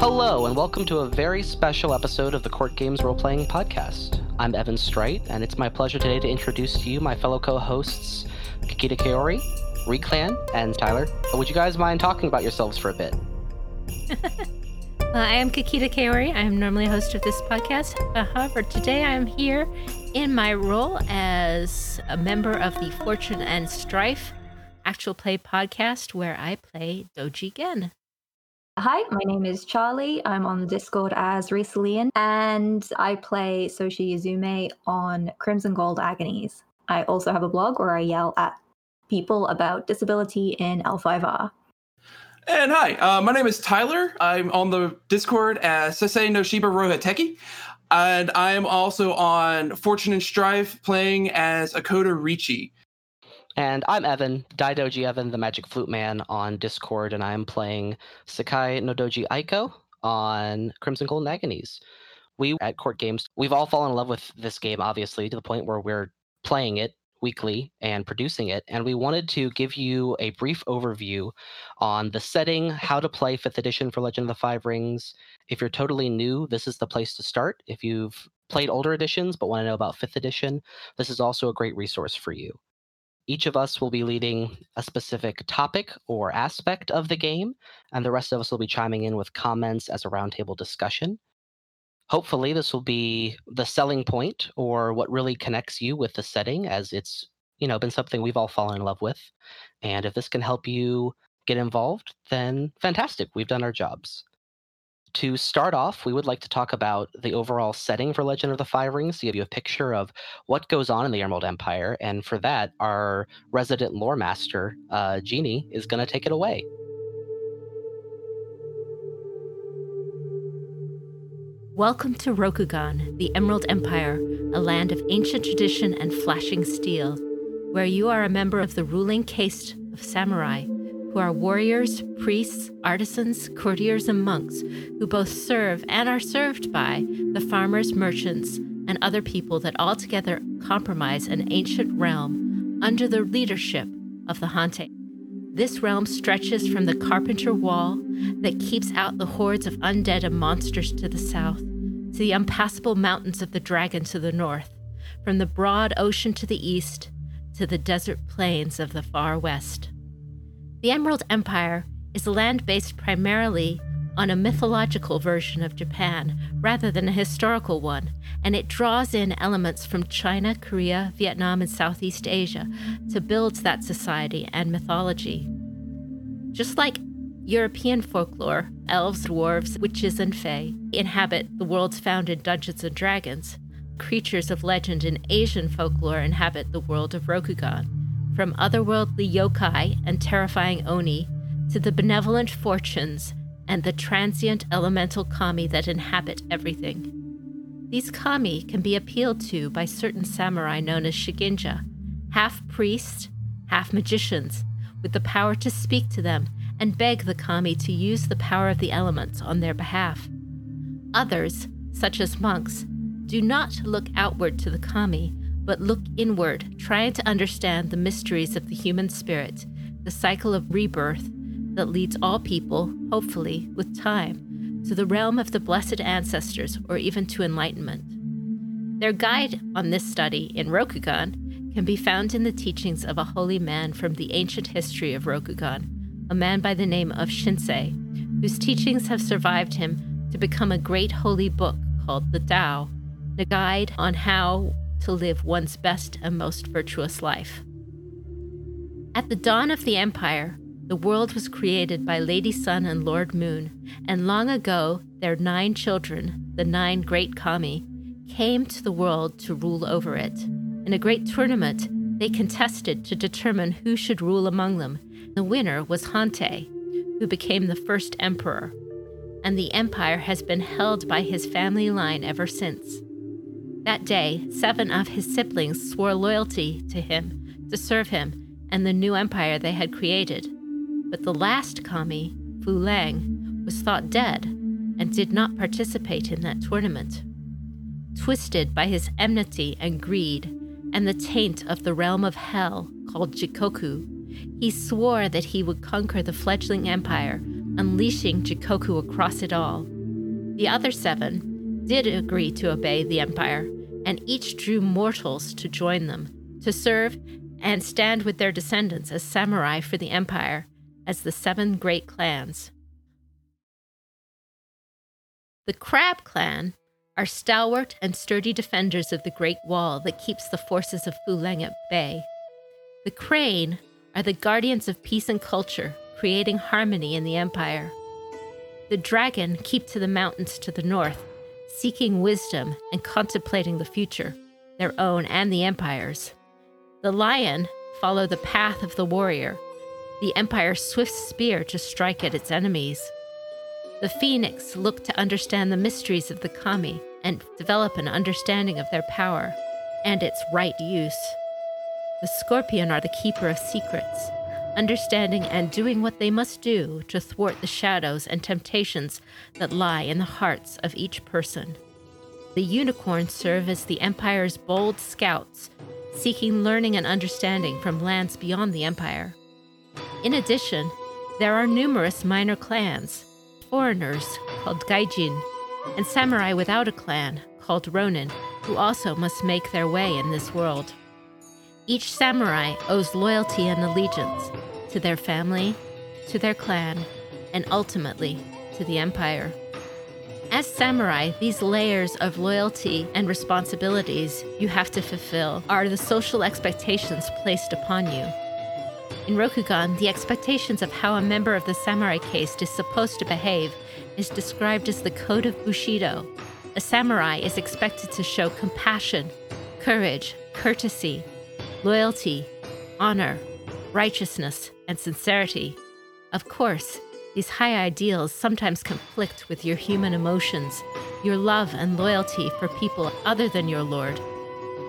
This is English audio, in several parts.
Hello, and welcome to a very special episode of the Court Games Role Playing Podcast. I'm Evan Strite, and it's my pleasure today to introduce to you my fellow co hosts, Kikita Kaori, Reclan, and Tyler. Would you guys mind talking about yourselves for a bit? Uh, I am Kikita Kaori. I am normally a host of this podcast. However, today I am here in my role as a member of the Fortune and Strife actual play podcast where I play Doji Gen. Hi, my name is Charlie. I'm on the Discord as Risalian, and I play Soshi Izume on Crimson Gold Agonies. I also have a blog where I yell at people about disability in L5R. And hi, uh, my name is Tyler. I'm on the Discord as Sese no Shiba Rohateki. And I am also on Fortune and Strife playing as Akodo Richi. And I'm Evan, Daidoji Evan, the Magic Flute Man on Discord, and I'm playing Sakai Nodoji Aiko on Crimson Golden Agonies. We at Court Games, we've all fallen in love with this game, obviously, to the point where we're playing it weekly and producing it. And we wanted to give you a brief overview on the setting, how to play 5th edition for Legend of the Five Rings. If you're totally new, this is the place to start. If you've played older editions but want to know about 5th edition, this is also a great resource for you. Each of us will be leading a specific topic or aspect of the game, and the rest of us will be chiming in with comments as a roundtable discussion. Hopefully, this will be the selling point or what really connects you with the setting, as it's you know been something we've all fallen in love with. And if this can help you get involved, then fantastic. We've done our jobs. To start off, we would like to talk about the overall setting for Legend of the Five Rings to give you a picture of what goes on in the Emerald Empire. And for that, our resident lore master, uh, Jeannie, is going to take it away. Welcome to Rokugan, the Emerald Empire, a land of ancient tradition and flashing steel, where you are a member of the ruling caste of samurai, who are warriors, priests, artisans, courtiers, and monks, who both serve and are served by the farmers, merchants, and other people that altogether comprise an ancient realm under the leadership of the Hantei. This realm stretches from the Carpenter Wall that keeps out the hordes of undead and monsters to the south, to the impassable mountains of the Dragon to the north, from the broad ocean to the east, to the desert plains of the far west. The Emerald Empire is a land based primarily on a mythological version of Japan rather than a historical one, and it draws in elements from China, Korea, Vietnam, and Southeast Asia to build that society and mythology. Just like European folklore, elves, dwarves, witches, and fae inhabit the worlds found in Dungeons and Dragons. Creatures of legend in Asian folklore inhabit the world of Rokugan. From otherworldly yokai and terrifying oni to the benevolent fortunes and the transient elemental kami that inhabit everything. These kami can be appealed to by certain samurai known as shugenja, half priests, half magicians, with the power to speak to them and beg the kami to use the power of the elements on their behalf. Others, such as monks, do not look outward to the kami, but look inward, trying to understand the mysteries of the human spirit, the cycle of rebirth that leads all people, hopefully, with time, to the realm of the blessed ancestors or even to enlightenment. Their guide on this study in Rokugan can be found in the teachings of a holy man from the ancient history of Rokugan, a man by the name of Shinsei, whose teachings have survived him to become a great holy book called the Tao, the guide on how to live one's best and most virtuous life. At the dawn of the Empire, the world was created by Lady Sun and Lord Moon, and long ago their nine children, the nine great kami, came to the world to rule over it. In a great tournament, they contested to determine who should rule among them. The winner was Hantei, who became the first emperor, and the empire has been held by his family line ever since. That day, seven of his siblings swore loyalty to him to serve him and the new empire they had created but the last kami, Fu Leng, was thought dead and did not participate in that tournament. Twisted by his enmity and greed and the taint of the realm of hell called Jigoku, he swore that he would conquer the fledgling empire unleashing Jigoku across it all. The other seven did agree to obey the Empire, and each drew mortals to join them, to serve and stand with their descendants as samurai for the Empire, as the seven great clans. The Crab clan are stalwart and sturdy defenders of the Great Wall that keeps the forces of Fu Leng at bay. The Crane are the guardians of peace and culture, creating harmony in the Empire. The Dragon keep to the mountains to the north, seeking wisdom and contemplating the future, their own and the Empire's. The Lion follow the path of the warrior, the Empire's swift spear to strike at its enemies. The Phoenix look to understand the mysteries of the Kami and develop an understanding of their power and its right use. The Scorpion are the keeper of secrets, understanding and doing what they must do to thwart the shadows and temptations that lie in the hearts of each person. The Unicorns serve as the Empire's bold scouts, seeking learning and understanding from lands beyond the Empire. In addition, there are numerous minor clans foreigners called Gaijin, and samurai without a clan called Ronin, who also must make their way in this world. Each samurai owes loyalty and allegiance to their family, to their clan, and ultimately to the empire. As samurai, these layers of loyalty and responsibilities you have to fulfill are the social expectations placed upon you. In Rokugan, the expectations of how a member of the samurai caste is supposed to behave is described as the Code of Bushido. A samurai is expected to show compassion, courage, courtesy, loyalty, honor, righteousness, and sincerity. Of course, these high ideals sometimes conflict with your human emotions, your love and loyalty for people other than your lord.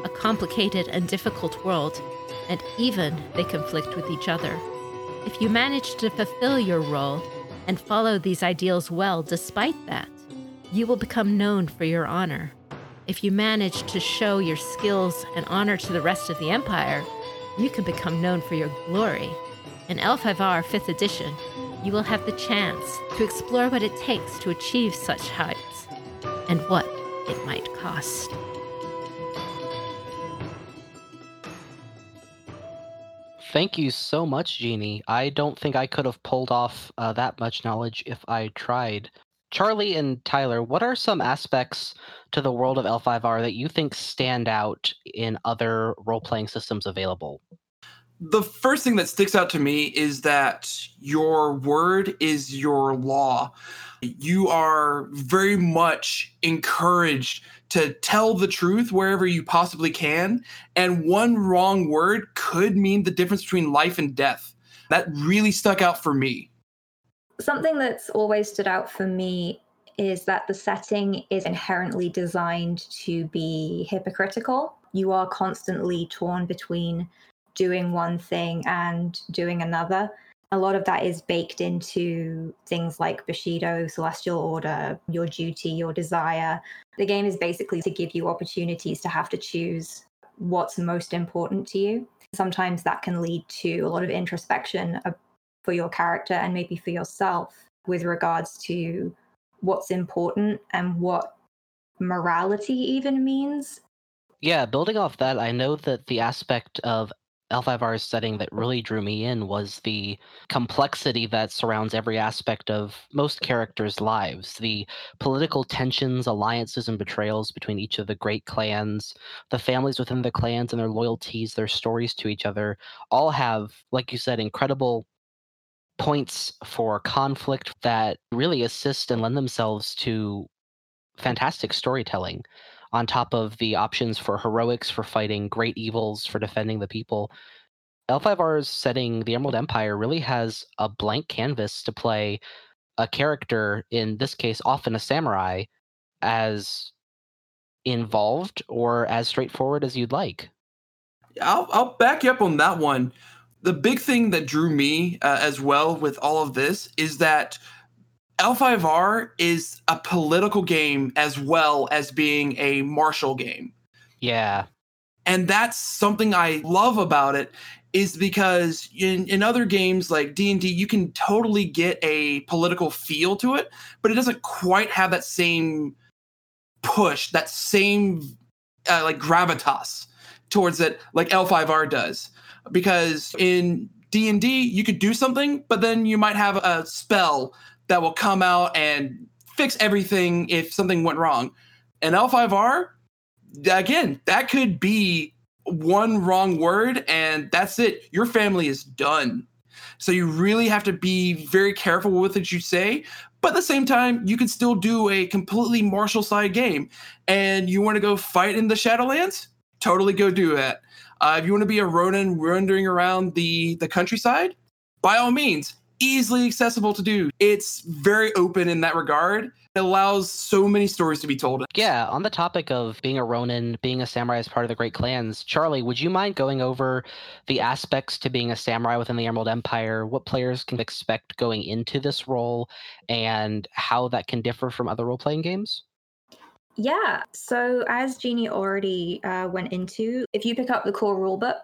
A complicated and difficult world and even they conflict with each other. If you manage to fulfill your role and follow these ideals well despite that, you will become known for your honor. If you manage to show your skills and honor to the rest of the Empire, you can become known for your glory. In L5R 5th edition, you will have the chance to explore what it takes to achieve such heights and what it might cost. Thank you so much, Jeannie. I don't think I could have pulled off uh, that much knowledge if I tried. Charlie and Tyler, what are some aspects to the world of L5R that you think stand out in other role playing systems available? The first thing that sticks out to me is that your word is your law. You are very much encouraged to tell the truth wherever you possibly can. And one wrong word could mean the difference between life and death. That really stuck out for me. Something that's always stood out for me is that the setting is inherently designed to be hypocritical. You are constantly torn between doing one thing and doing another a lot of that is baked into things like Bushido, Celestial Order, your duty, your desire. The game is basically to give you opportunities to have to choose what's most important to you. Sometimes that can lead to a lot of introspection for your character and maybe for yourself with regards to what's important and what morality even means. Yeah, building off that, I know that the aspect of L5R's setting that really drew me in was the complexity that surrounds every aspect of most characters' lives. The political tensions, alliances, and betrayals between each of the great clans, the families within the clans and their loyalties, their stories to each other, all have, like you said, incredible points for conflict that really assist and lend themselves to fantastic storytelling on top of the options for heroics, for fighting great evils, for defending the people. L5R's setting, the Emerald Empire, really has a blank canvas to play a character, in this case, often a samurai, as involved or as straightforward as you'd like. I'll, I'll back you up on that one. The big thing that drew me uh, as well with all of this is that L5R is a political game as well as being a martial game. Yeah. And that's something I love about it is because in, in other games like d&d you can totally get a political feel to it but it doesn't quite have that same push that same uh, like gravitas towards it like l5r does because in d&d you could do something but then you might have a spell that will come out and fix everything if something went wrong in l5r again that could be one wrong word and that's it. Your family is done. So you really have to be very careful with what you say. But at the same time, you can still do a completely martial side game. And you want to go fight in the Shadowlands? Totally go do that. Uh, if you want to be a Ronin wandering around the, the countryside, by all means, easily accessible to do. It's very open in that regard. It allows so many stories to be told. Yeah, on the topic of being a Ronin, being a samurai as part of the Great Clans, Charlie, would you mind going over the aspects to being a samurai within the Emerald Empire, what players can expect going into this role, and how that can differ from other role playing games? Yeah, so as Jeannie already uh, went into, if you pick up the core rulebook,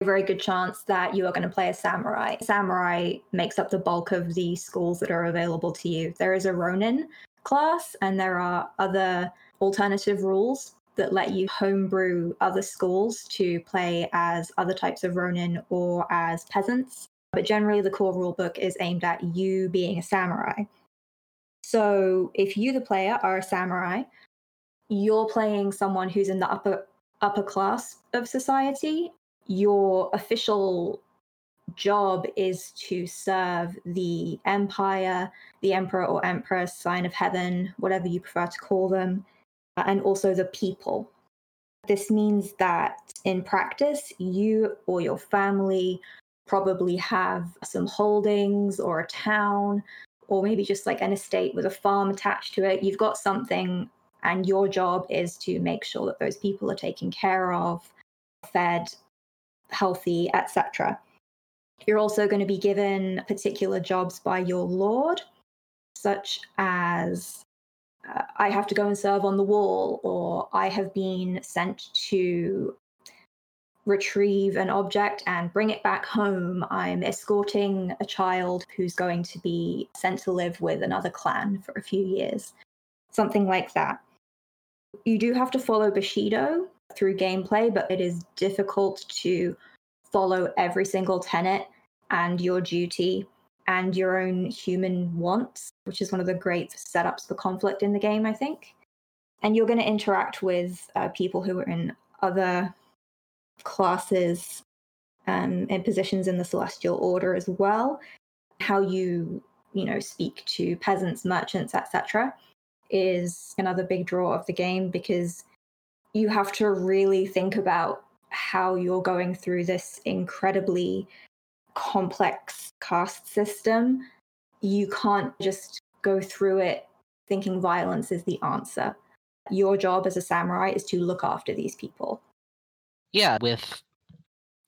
a very good chance that you are going to play a samurai. Samurai makes up the bulk of the schools that are available to you. There is a Ronin class, and there are other alternative rules that let you homebrew other schools to play as other types of Ronin or as peasants. But generally, the core rulebook is aimed at you being a samurai. So if you, the player, are a samurai, you're playing someone who's in the upper upper class of society your official job is to serve the empire, the emperor or empress, sign of heaven, whatever you prefer to call them, uh, and also the people. This means that in practice, you or your family probably have some holdings or a town, or maybe just like an estate with a farm attached to it. You've got something, and your job is to make sure that those people are taken care of, fed, healthy, etc. You're also going to be given particular jobs by your lord, such as uh, I have to go and serve on the wall, or I have been sent to retrieve an object and bring it back home. I'm escorting a child who's going to be sent to live with another clan for a few years. Something like that. You do have to follow Bushido, through gameplay, but it is difficult to follow every single tenet and your duty and your own human wants, which is one of the great setups for conflict in the game, I think. And you're going to interact with uh, people who are in other classes um, and positions in the celestial order as well. How you, you know, speak to peasants, merchants, etc., is another big draw of the game because you have to really think about how you're going through this incredibly complex caste system. You can't just go through it thinking violence is the answer. Your job as a samurai is to look after these people. Yeah, with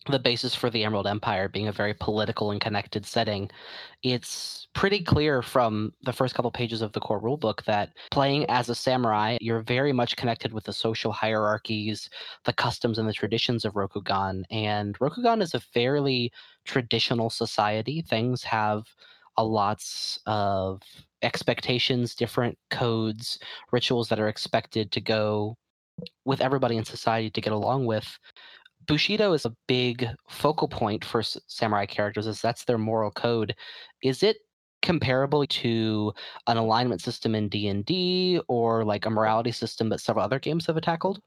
the basis for the Emerald Empire being a very political and connected setting, it's pretty clear from the first couple pages of the core rulebook that playing as a samurai, you're very much connected with the social hierarchies, the customs, and the traditions of Rokugan. And Rokugan is a fairly traditional society. Things have a lots of expectations, different codes, rituals that are expected to go with everybody in society to get along with. Bushido is a big focal point for samurai characters, as that's their moral code. Is it comparable to an alignment system in D&D or like a morality system that several other games have tackled?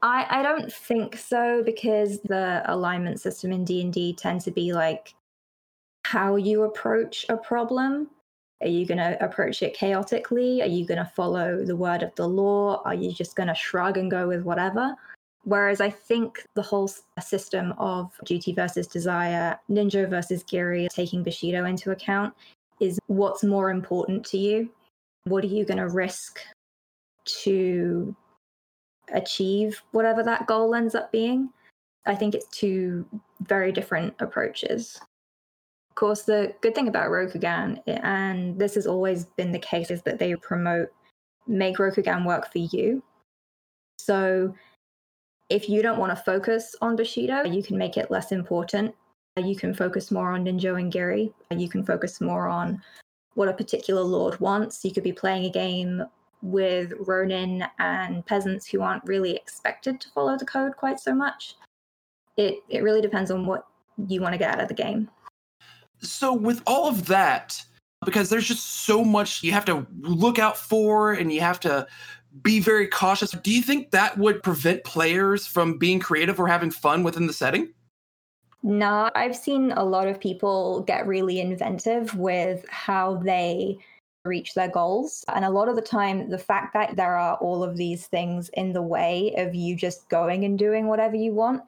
I, I don't think so because the alignment system in D&D tends to be like how you approach a problem. Are you going to approach it chaotically? Are you going to follow the word of the law? Are you just going to shrug and go with whatever? Whereas I think the whole system of duty versus desire, ninjo versus giri, taking Bushido into account, is what's more important to you. What are you going to risk to achieve whatever that goal ends up being? I think it's two very different approaches. Of course, the good thing about Rokugan, and this has always been the case, is that they promote make Rokugan work for you. So If you don't want to focus on Bushido, you can make it less important. You can focus more on Ninjo and Giri. You can focus more on what a particular lord wants. You could be playing a game with Ronin and peasants who aren't really expected to follow the code quite so much. It it really depends on what you want to get out of the game. So with all of that, because there's just so much you have to look out for and you have to be very cautious. Do you think that would prevent players from being creative or having fun within the setting? No, I've seen a lot of people get really inventive with how they reach their goals. And a lot of the time, the fact that there are all of these things in the way of you just going and doing whatever you want,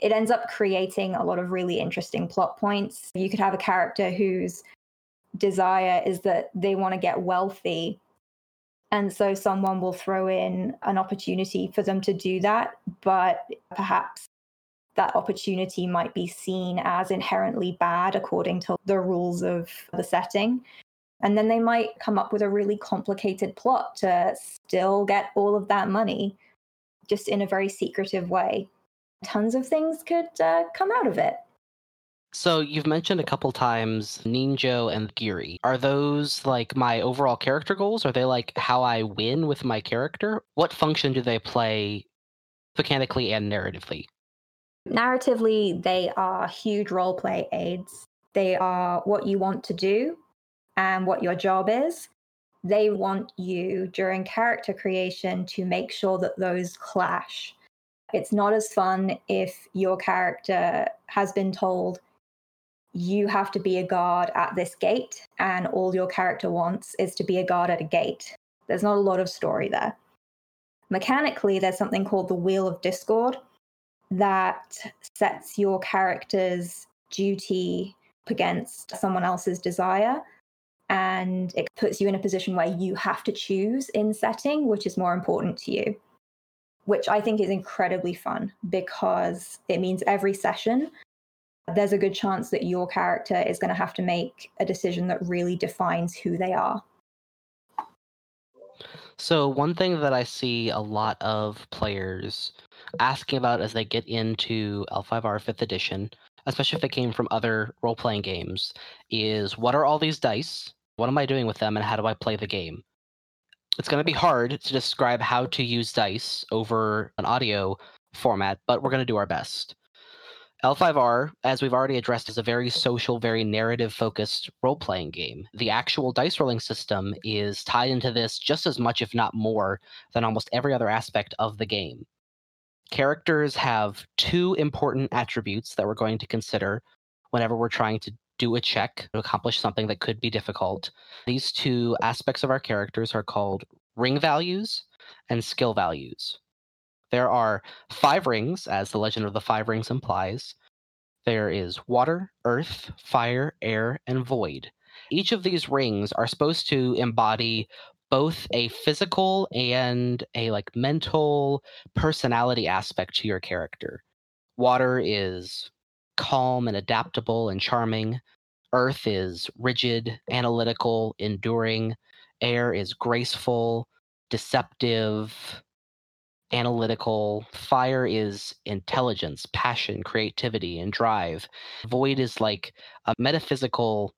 it ends up creating a lot of really interesting plot points. You could have a character whose desire is that they want to get wealthy. And so someone will throw in an opportunity for them to do that, but perhaps that opportunity might be seen as inherently bad according to the rules of the setting. And then they might come up with a really complicated plot to still get all of that money just in a very secretive way. Tons of things could uh, come out of it. So you've mentioned a couple times Ninjo and Giri. Are those like my overall character goals? Are they like how I win with my character? What function do they play mechanically and narratively? Narratively, they are huge role play aids. They are what you want to do and what your job is. They want you during character creation to make sure that those clash. It's not as fun if your character has been told you have to be a guard at this gate, and all your character wants is to be a guard at a gate. There's not a lot of story there. Mechanically, there's something called the Wheel of Discord, that sets your character's duty against someone else's desire. And it puts you in a position where you have to choose in setting which is more important to you, which I think is incredibly fun because it means every session there's a good chance that your character is going to have to make a decision that really defines who they are. So, one thing that I see a lot of players asking about as they get into L5R 5th edition, especially if they came from other role playing games, is what are all these dice? What am I doing with them and how do I play the game? It's going to be hard to describe how to use dice over an audio format, but we're going to do our best. L5R, as we've already addressed, is a very social, very narrative focused role playing game. The actual dice rolling system is tied into this just as much, if not more, than almost every other aspect of the game. Characters have two important attributes that we're going to consider whenever we're trying to do a check to accomplish something that could be difficult. These two aspects of our characters are called ring values and skill values. There are five rings, as the legend of the five rings implies. There is water, earth, fire, air, and void. Each of these rings are supposed to embody both a physical and a like mental personality aspect to your character. Water is calm and adaptable and charming. Earth is rigid, analytical, enduring. Air is graceful, deceptive, analytical. Fire is intelligence, passion, creativity, and drive. Void is like a metaphysical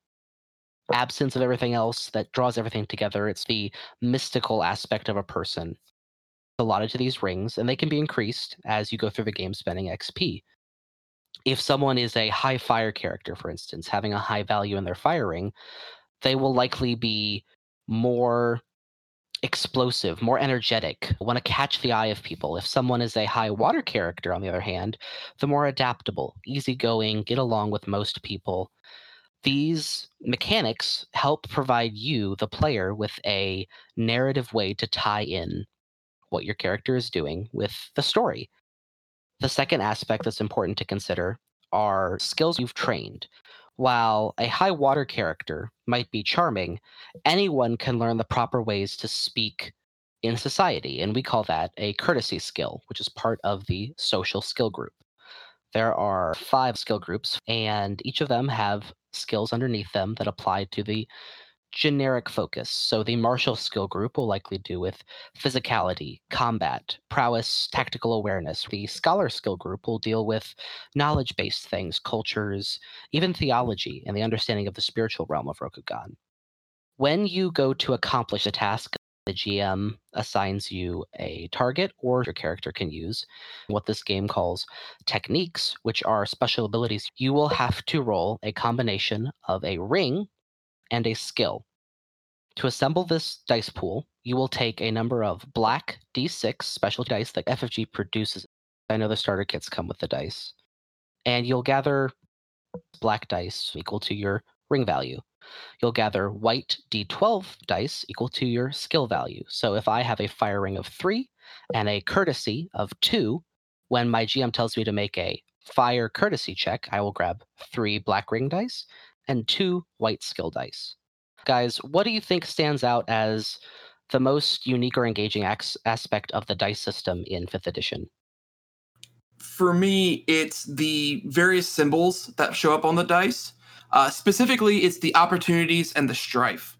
absence of everything else that draws everything together. It's the mystical aspect of a person allotted to these rings, and they can be increased as you go through the game spending XP. If someone is a high fire character, for instance, having a high value in their fire ring, they will likely be more explosive, more energetic, want to catch the eye of people. If someone is a high water character, on the other hand, the more adaptable, easygoing, get along with most people. These mechanics help provide you, the player, with a narrative way to tie in what your character is doing with the story. The second aspect that's important to consider are skills you've trained. While a high water character might be charming, anyone can learn the proper ways to speak in society, and we call that a courtesy skill, which is part of the social skill group. There are five skill groups, and each of them have skills underneath them that apply to the generic focus. So the martial skill group will likely do with physicality, combat, prowess, tactical awareness. The scholar skill group will deal with knowledge based things, cultures, even theology, and the understanding of the spiritual realm of Rokugan. When you go to accomplish a task, the GM assigns you a target, or your character can use what this game calls techniques, which are special abilities. You will have to roll a combination of a ring and a skill. To assemble this dice pool, you will take a number of black d6 special dice that FFG produces. I know the starter kits come with the dice. And you'll gather black dice equal to your ring value. You'll gather white d12 dice equal to your skill value. So if I have a fire ring of three and a courtesy of two, when my GM tells me to make a fire courtesy check, I will grab three black ring dice and two white skill dice. Guys, what do you think stands out as the most unique or engaging aspect of the dice system in 5th edition? For me, it's the various symbols that show up on the dice. Uh, specifically, it's the opportunities and the strife.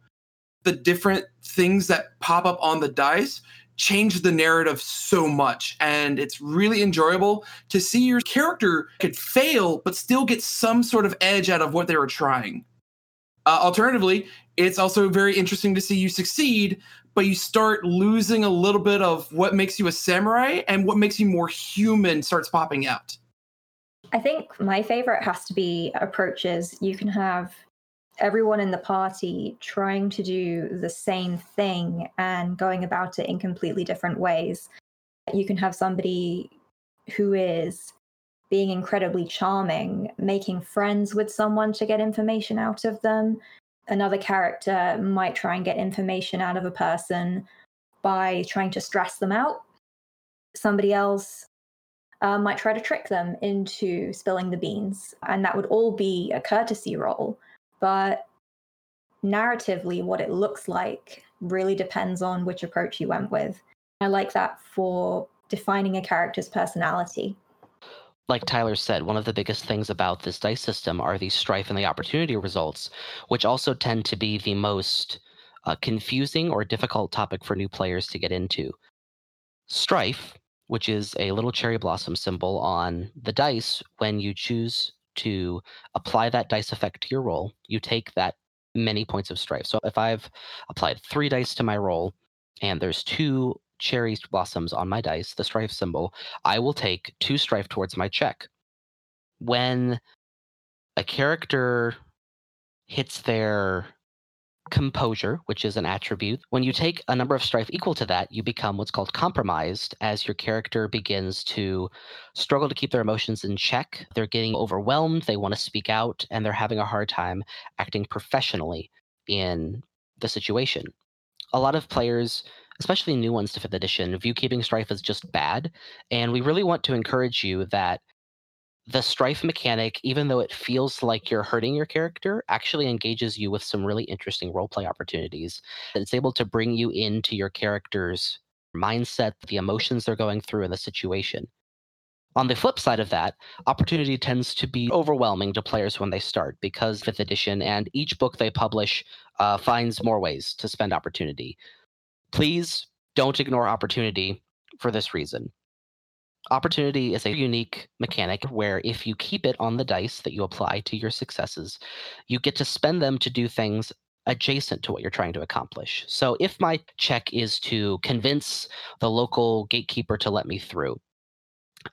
The different things that pop up on the dice change the narrative so much. And it's really enjoyable to see your character could fail but still get some sort of edge out of what they were trying. Uh, alternatively it's also very interesting to see you succeed but you start losing a little bit of what makes you a samurai and what makes you more human starts popping out. I think my favorite has to be approaches. You can have everyone in the party trying to do the same thing and going about it in completely different ways. You can have somebody who is being incredibly charming, making friends with someone to get information out of them. Another character might try and get information out of a person by trying to stress them out. Somebody else uh, might try to trick them into spilling the beans. And that would all be a courtesy roll. But narratively, what it looks like really depends on which approach you went with. I like that for defining a character's personality. Like Tyler said, one of the biggest things about this dice system are the strife and the opportunity results, which also tend to be the most uh, confusing or difficult topic for new players to get into. Strife which is a little cherry blossom symbol on the dice. When you choose to apply that dice effect to your roll, you take that many points of strife. So if I've applied three dice to my roll and there's two cherry blossoms on my dice, the strife symbol, I will take two strife towards my check. When a character hits their composure, which is an attribute. When you take a number of strife equal to that, you become what's called compromised as your character begins to struggle to keep their emotions in check. They're getting overwhelmed, they want to speak out, and they're having a hard time acting professionally in the situation. A lot of players, especially new ones to 5th edition, view keeping strife as just bad. And we really want to encourage you that the strife mechanic, even though it feels like you're hurting your character, actually engages you with some really interesting roleplay opportunities. It's able to bring you into your character's mindset, the emotions they're going through in the situation. On the flip side of that, opportunity tends to be overwhelming to players when they start because fifth edition and each book they publish uh, finds more ways to spend opportunity. Please don't ignore opportunity for this reason. Opportunity is a unique mechanic where if you keep it on the dice that you apply to your successes, you get to spend them to do things adjacent to what you're trying to accomplish. So if my check is to convince the local gatekeeper to let me through,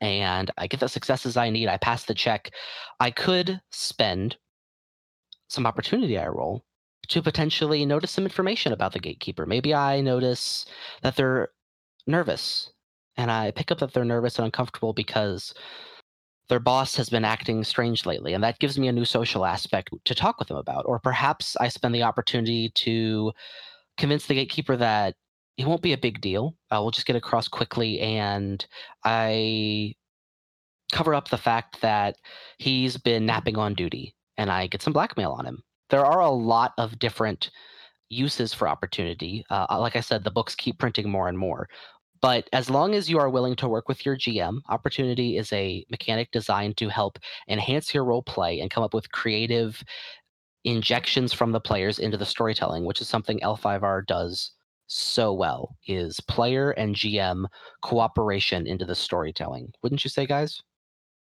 and I get the successes I need, I pass the check, I could spend some opportunity I roll to potentially notice some information about the gatekeeper. Maybe I notice that they're nervous and I pick up that they're nervous and uncomfortable because their boss has been acting strange lately, and that gives me a new social aspect to talk with them about. Or perhaps I spend the opportunity to convince the gatekeeper that it won't be a big deal. Uh, we'll just get across quickly, and I cover up the fact that he's been napping on duty, and I get some blackmail on him. There are a lot of different uses for opportunity. Uh, like I said, the books keep printing more and more. But as long as you are willing to work with your GM, Opportunity is a mechanic designed to help enhance your role play and come up with creative, injections from the players into the storytelling, which is something L5R does so well, is player and GM cooperation into the storytelling. Wouldn't you say, guys?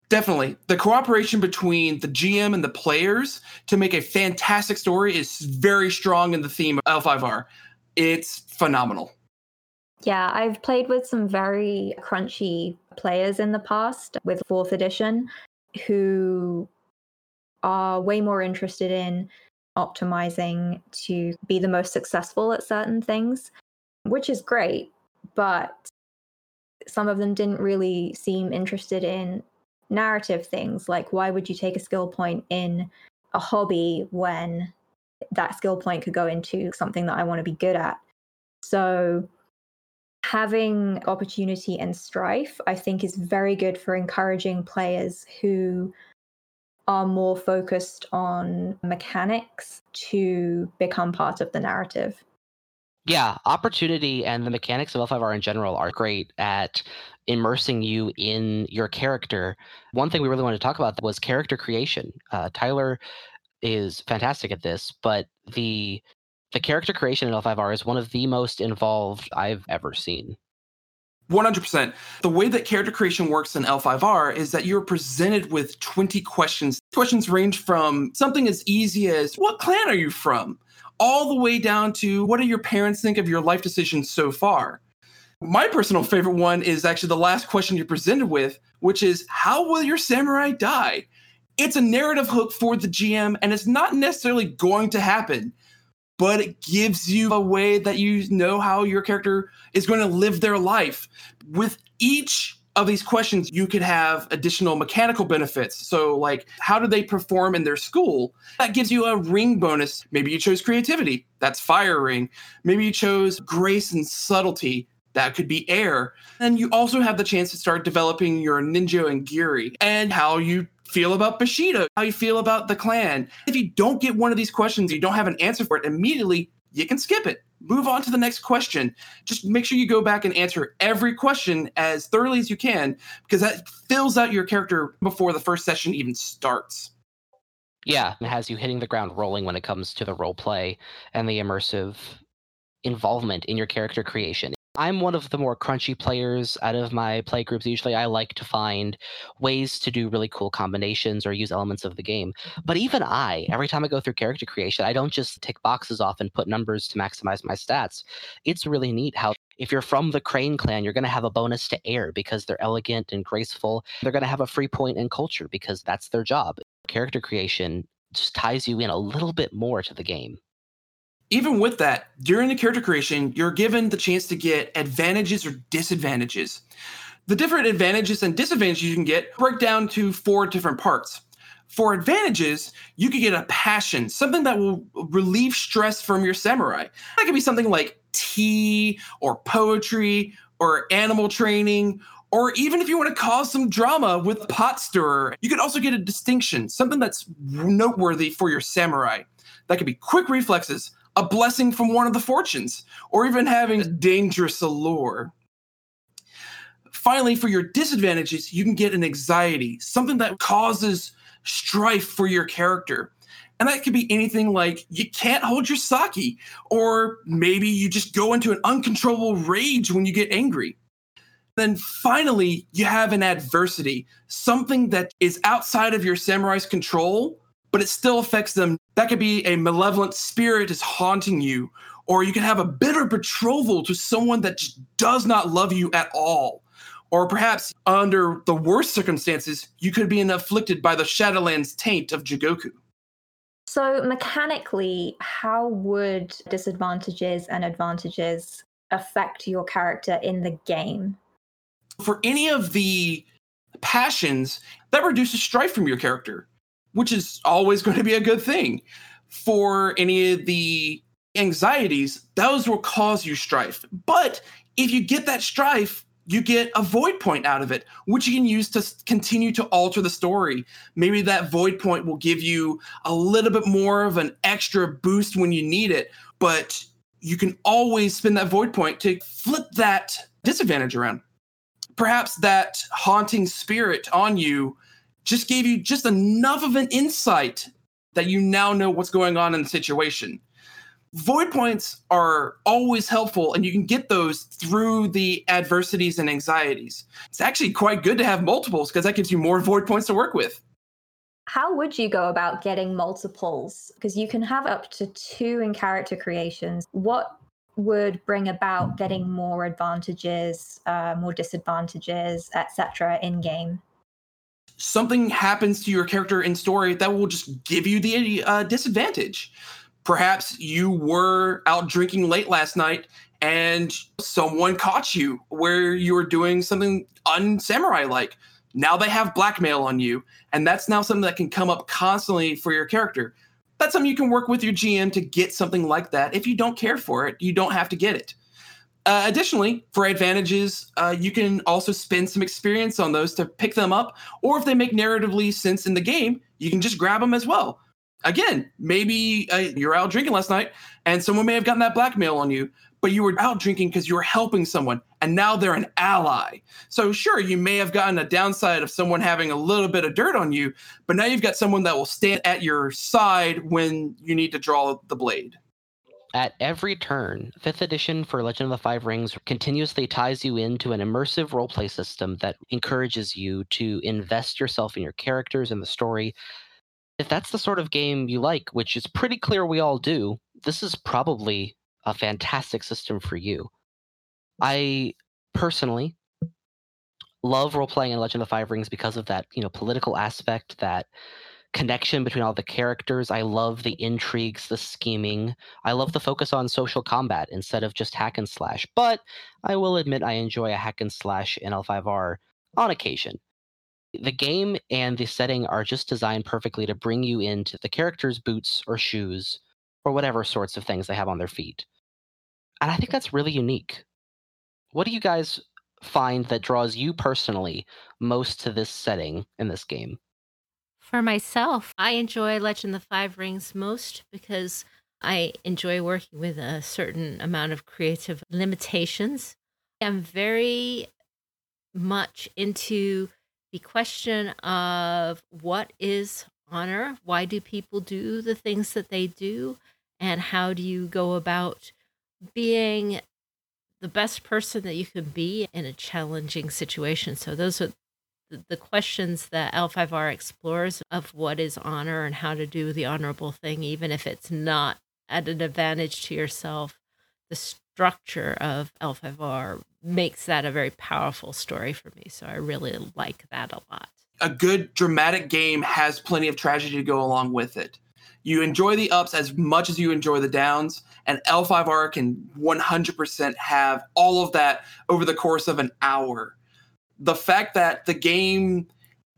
Definitely. The cooperation between the GM and the players to make a fantastic story is very strong in the theme of L5R. It's phenomenal. Yeah, I've played with some very crunchy players in the past with fourth edition who are way more interested in optimizing to be the most successful at certain things, which is great. But some of them didn't really seem interested in narrative things like why would you take a skill point in a hobby when that skill point could go into something that I want to be good at. So having opportunity and strife, I think, is very good for encouraging players who are more focused on mechanics to become part of the narrative. Yeah, opportunity and the mechanics of L5R in general are great at immersing you in your character. One thing we really wanted to talk about was character creation. Uh, Tyler is fantastic at this, but the the character creation in L5R is one of the most involved I've ever seen. 100%. The way that character creation works in L5R is that you're presented with 20 questions. Questions range from something as easy as, What clan are you from? all the way down to, What do your parents think of your life decisions so far? My personal favorite one is actually the last question you're presented with, which is, How will your samurai die? It's a narrative hook for the GM, and it's not necessarily going to happen but it gives you a way that you know how your character is going to live their life. With each of these questions, you could have additional mechanical benefits. So, like, how do they perform in their school? That gives you a ring bonus. Maybe you chose creativity, that's fire ring. Maybe you chose grace and subtlety, that could be air. And you also have the chance to start developing your ninjo and giri and how you feel about Bushido, how you feel about the clan. If you don't get one of these questions, you don't have an answer for it immediately, you can skip it. Move on to the next question. Just make sure you go back and answer every question as thoroughly as you can because that fills out your character before the first session even starts. Yeah, it has you hitting the ground rolling when it comes to the role play and the immersive involvement in your character creation. I'm one of the more crunchy players out of my play groups. Usually, I like to find ways to do really cool combinations or use elements of the game. But even I, every time I go through character creation, I don't just tick boxes off and put numbers to maximize my stats. It's really neat how, if you're from the Crane clan, you're going to have a bonus to air because they're elegant and graceful. They're going to have a free point in culture because that's their job. Character creation just ties you in a little bit more to the game even with that, during the character creation, you're given the chance to get advantages or disadvantages. The different advantages and disadvantages you can get break down to four different parts. For advantages, you could get a passion, something that will relieve stress from your samurai. That could be something like tea or poetry or animal training, or even if you want to cause some drama with pot stirrer, you could also get a distinction, something that's noteworthy for your samurai. That could be quick reflexes, a blessing from one of the fortunes, or even having a dangerous allure. Finally, for your disadvantages, you can get an anxiety, something that causes strife for your character. And that could be anything like you can't hold your sake, or maybe you just go into an uncontrollable rage when you get angry. Then finally, you have an adversity, something that is outside of your samurai's control, but it still affects them. That could be a malevolent spirit is haunting you, or you can have a bitter betrothal to someone that just does not love you at all. Or perhaps, under the worst circumstances, you could be afflicted by the Shadowlands taint of Jigoku. So, mechanically, how would disadvantages and advantages affect your character in the game? For any of the passions, that reduces strife from your character which is always going to be a good thing. For any of the anxieties, those will cause you strife. But if you get that strife, you get a void point out of it, which you can use to continue to alter the story. Maybe that void point will give you a little bit more of an extra boost when you need it, but you can always spend that void point to flip that disadvantage around. Perhaps that haunting spirit on you just gave you just enough of an insight that you now know what's going on in the situation. Void points are always helpful, and you can get those through the adversities and anxieties. It's actually quite good to have multiples because that gives you more void points to work with. How would you go about getting multiples? Because you can have up to two in character creations. What would bring about getting more advantages, uh, more disadvantages, etc. in game? Something happens to your character in story that will just give you the uh, disadvantage. Perhaps you were out drinking late last night and someone caught you where you were doing something unsamurai like. Now they have blackmail on you, and that's now something that can come up constantly for your character that's something you can work with your GM to get something like that. If you don't care for it, you don't have to get it. Uh, additionally, for advantages, uh, you can also spend some experience on those to pick them up, or if they make narratively sense in the game, you can just grab them as well. Again, maybe uh, you're out drinking last night and someone may have gotten that blackmail on you, but you were out drinking because you were helping someone and now they're an ally. So, sure, you may have gotten a downside of someone having a little bit of dirt on you, but now you've got someone that will stand at your side when you need to draw the blade. At every turn, 5th edition for Legend of the Five Rings continuously ties you into an immersive roleplay system that encourages you to invest yourself in your characters and the story. If that's the sort of game you like, which is pretty clear we all do, this is probably a fantastic system for you. I personally love role playing in Legend of the Five Rings because of that, you know, political aspect, that connection between all the characters. I love the intrigues, the scheming. I love the focus on social combat instead of just hack and slash. But I will admit I enjoy a hack and slash in L5R on occasion. The game and the setting are just designed perfectly to bring you into the character's boots or shoes or whatever sorts of things they have on their feet. And I think that's really unique. What do you guys find that draws you personally most to this setting in this game? For myself, I enjoy Legend of the Five Rings most because I enjoy working with a certain amount of creative limitations. I'm very much into the question of what is honor? Why do people do the things that they do? And how do you go about being the best person that you can be in a challenging situation. So those are the questions that L5R explores of what is honor and how to do the honorable thing, even if it's not at an advantage to yourself. The structure of L5R makes that a very powerful story for me. So I really like that a lot. A good dramatic game has plenty of tragedy to go along with it. You enjoy the ups as much as you enjoy the downs, and L5R can 100% have all of that over the course of an hour. The fact that the game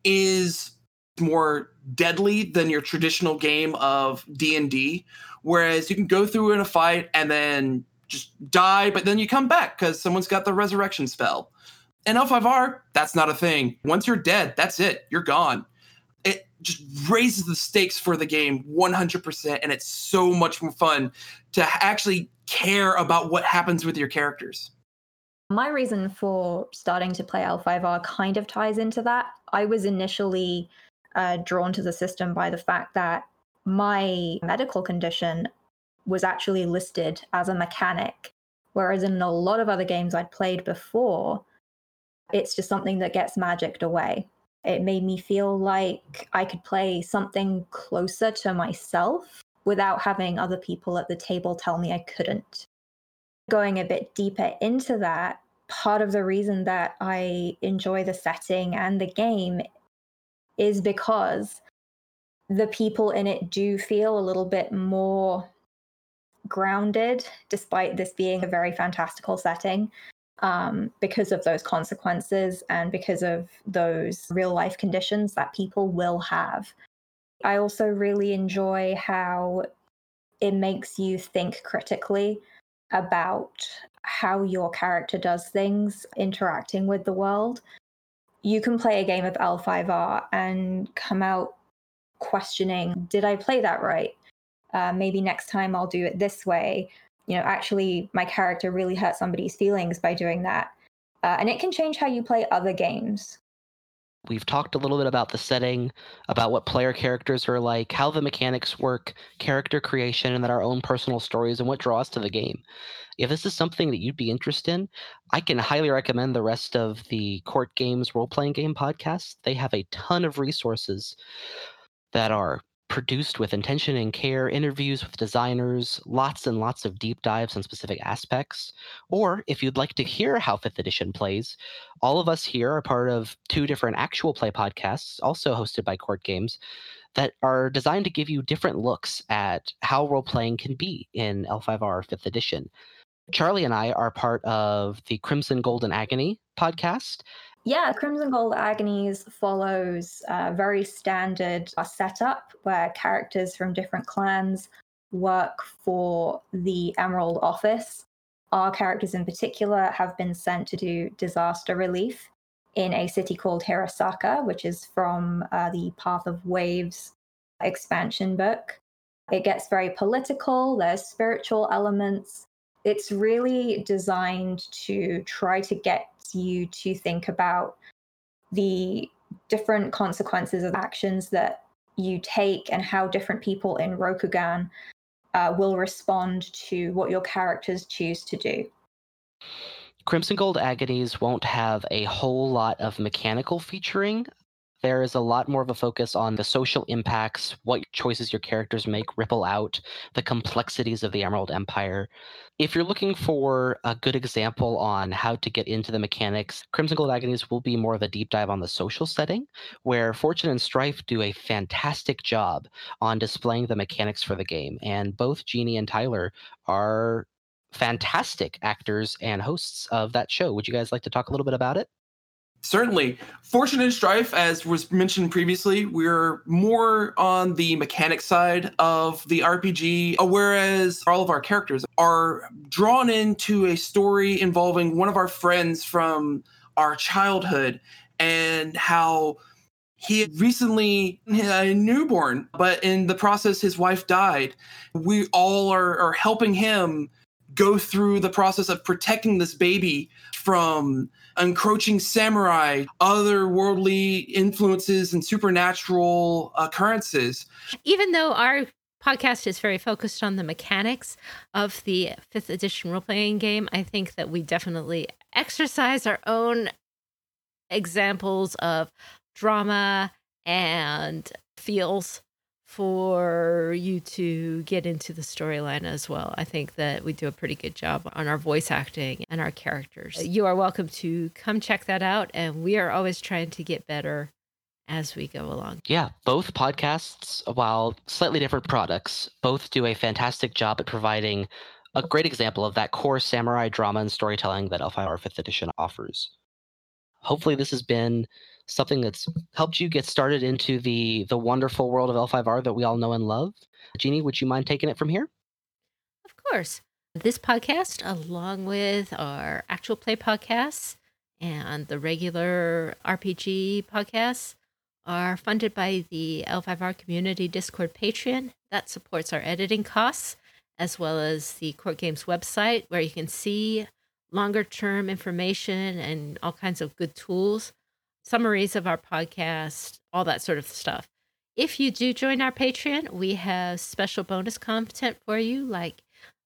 is more deadly than your traditional game of D&D, whereas you can go through in a fight and then just die, but then you come back because someone's got the resurrection spell. In L5R, that's not a thing. Once you're dead, that's it. You're gone it just raises the stakes for the game 100% and it's so much more fun to actually care about what happens with your characters my reason for starting to play l5r kind of ties into that i was initially uh, drawn to the system by the fact that my medical condition was actually listed as a mechanic whereas in a lot of other games i'd played before it's just something that gets magicked away it made me feel like I could play something closer to myself without having other people at the table tell me I couldn't. Going a bit deeper into that, part of the reason that I enjoy the setting and the game is because the people in it do feel a little bit more grounded, despite this being a very fantastical setting um, because of those consequences and because of those real life conditions that people will have. I also really enjoy how it makes you think critically about how your character does things interacting with the world. You can play a game of L5R and come out questioning, did I play that right? Uh, maybe next time I'll do it this way you know, actually my character really hurt somebody's feelings by doing that. Uh, and it can change how you play other games. We've talked a little bit about the setting, about what player characters are like, how the mechanics work, character creation, and then our own personal stories and what draws us to the game. If this is something that you'd be interested in, I can highly recommend the rest of the Court Games role playing game podcasts. They have a ton of resources that are produced with intention and care, interviews with designers, lots and lots of deep dives on specific aspects. Or if you'd like to hear how 5th edition plays, all of us here are part of two different actual play podcasts, also hosted by Court Games, that are designed to give you different looks at how role playing can be in L5R 5th edition. Charlie and I are part of the Crimson Golden Agony podcast, yeah, Crimson Gold Agonies follows a very standard uh, setup where characters from different clans work for the Emerald office. Our characters in particular have been sent to do disaster relief in a city called Hirosaka, which is from uh, the Path of Waves expansion book. It gets very political, there's spiritual elements. It's really designed to try to get you to think about the different consequences of actions that you take and how different people in Rokugan uh, will respond to what your characters choose to do. Crimson Gold Agonies won't have a whole lot of mechanical featuring there is a lot more of a focus on the social impacts, what choices your characters make ripple out, the complexities of the Emerald Empire. If you're looking for a good example on how to get into the mechanics, Crimson Gold Agonies will be more of a deep dive on the social setting, where Fortune and Strife do a fantastic job on displaying the mechanics for the game. And both Jeannie and Tyler are fantastic actors and hosts of that show. Would you guys like to talk a little bit about it? Certainly. Fortune and Strife, as was mentioned previously, we're more on the mechanic side of the RPG, uh, whereas all of our characters are drawn into a story involving one of our friends from our childhood and how he recently a newborn, but in the process, his wife died. We all are, are helping him go through the process of protecting this baby from encroaching samurai, otherworldly influences, and supernatural uh, occurrences. Even though our podcast is very focused on the mechanics of the fifth edition role playing game, I think that we definitely exercise our own examples of drama and feels for you to get into the storyline as well. I think that we do a pretty good job on our voice acting and our characters. You are welcome to come check that out, and we are always trying to get better as we go along. Yeah, both podcasts, while slightly different products, both do a fantastic job at providing a great example of that core samurai drama and storytelling that L5R 5th edition offers. Hopefully, this has been something that's helped you get started into the the wonderful world of L5R that we all know and love. Jeannie, would you mind taking it from here? Of course. This podcast, along with our actual play podcasts and the regular RPG podcasts, are funded by the L5R Community Discord Patreon. That supports our editing costs, as well as the Court Games website, where you can see longer term information and all kinds of good tools summaries of our podcast, all that sort of stuff. If you do join our Patreon, we have special bonus content for you, like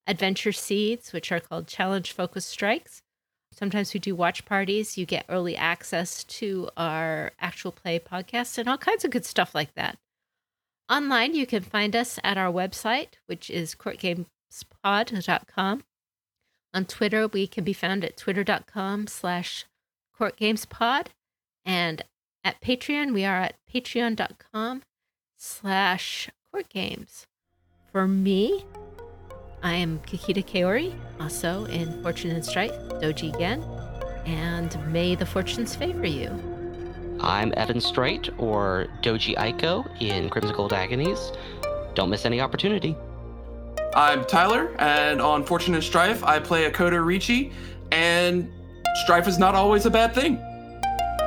adventure seeds, which are called challenge focus strikes. Sometimes we do watch parties. You get early access to our actual play podcast and all kinds of good stuff like that. Online, you can find us at our website, which is courtgamespod.com. On Twitter, we can be found at twitter.com slash courtgamespod. And at Patreon, we are at patreon.com slash court games. For me, I am Kakita Kaori, also in Fortune and Strife, Doji Gen, and may the fortunes favor you. I'm Evan Straight, or Doji Aiko in Crimson Gold Agonies. Don't miss any opportunity. I'm Tyler, and on Fortune and Strife, I play Akodo Richi, and strife is not always a bad thing.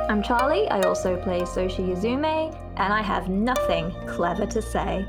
I'm Charlie, I also play Soshi Yuzume, and I have nothing clever to say.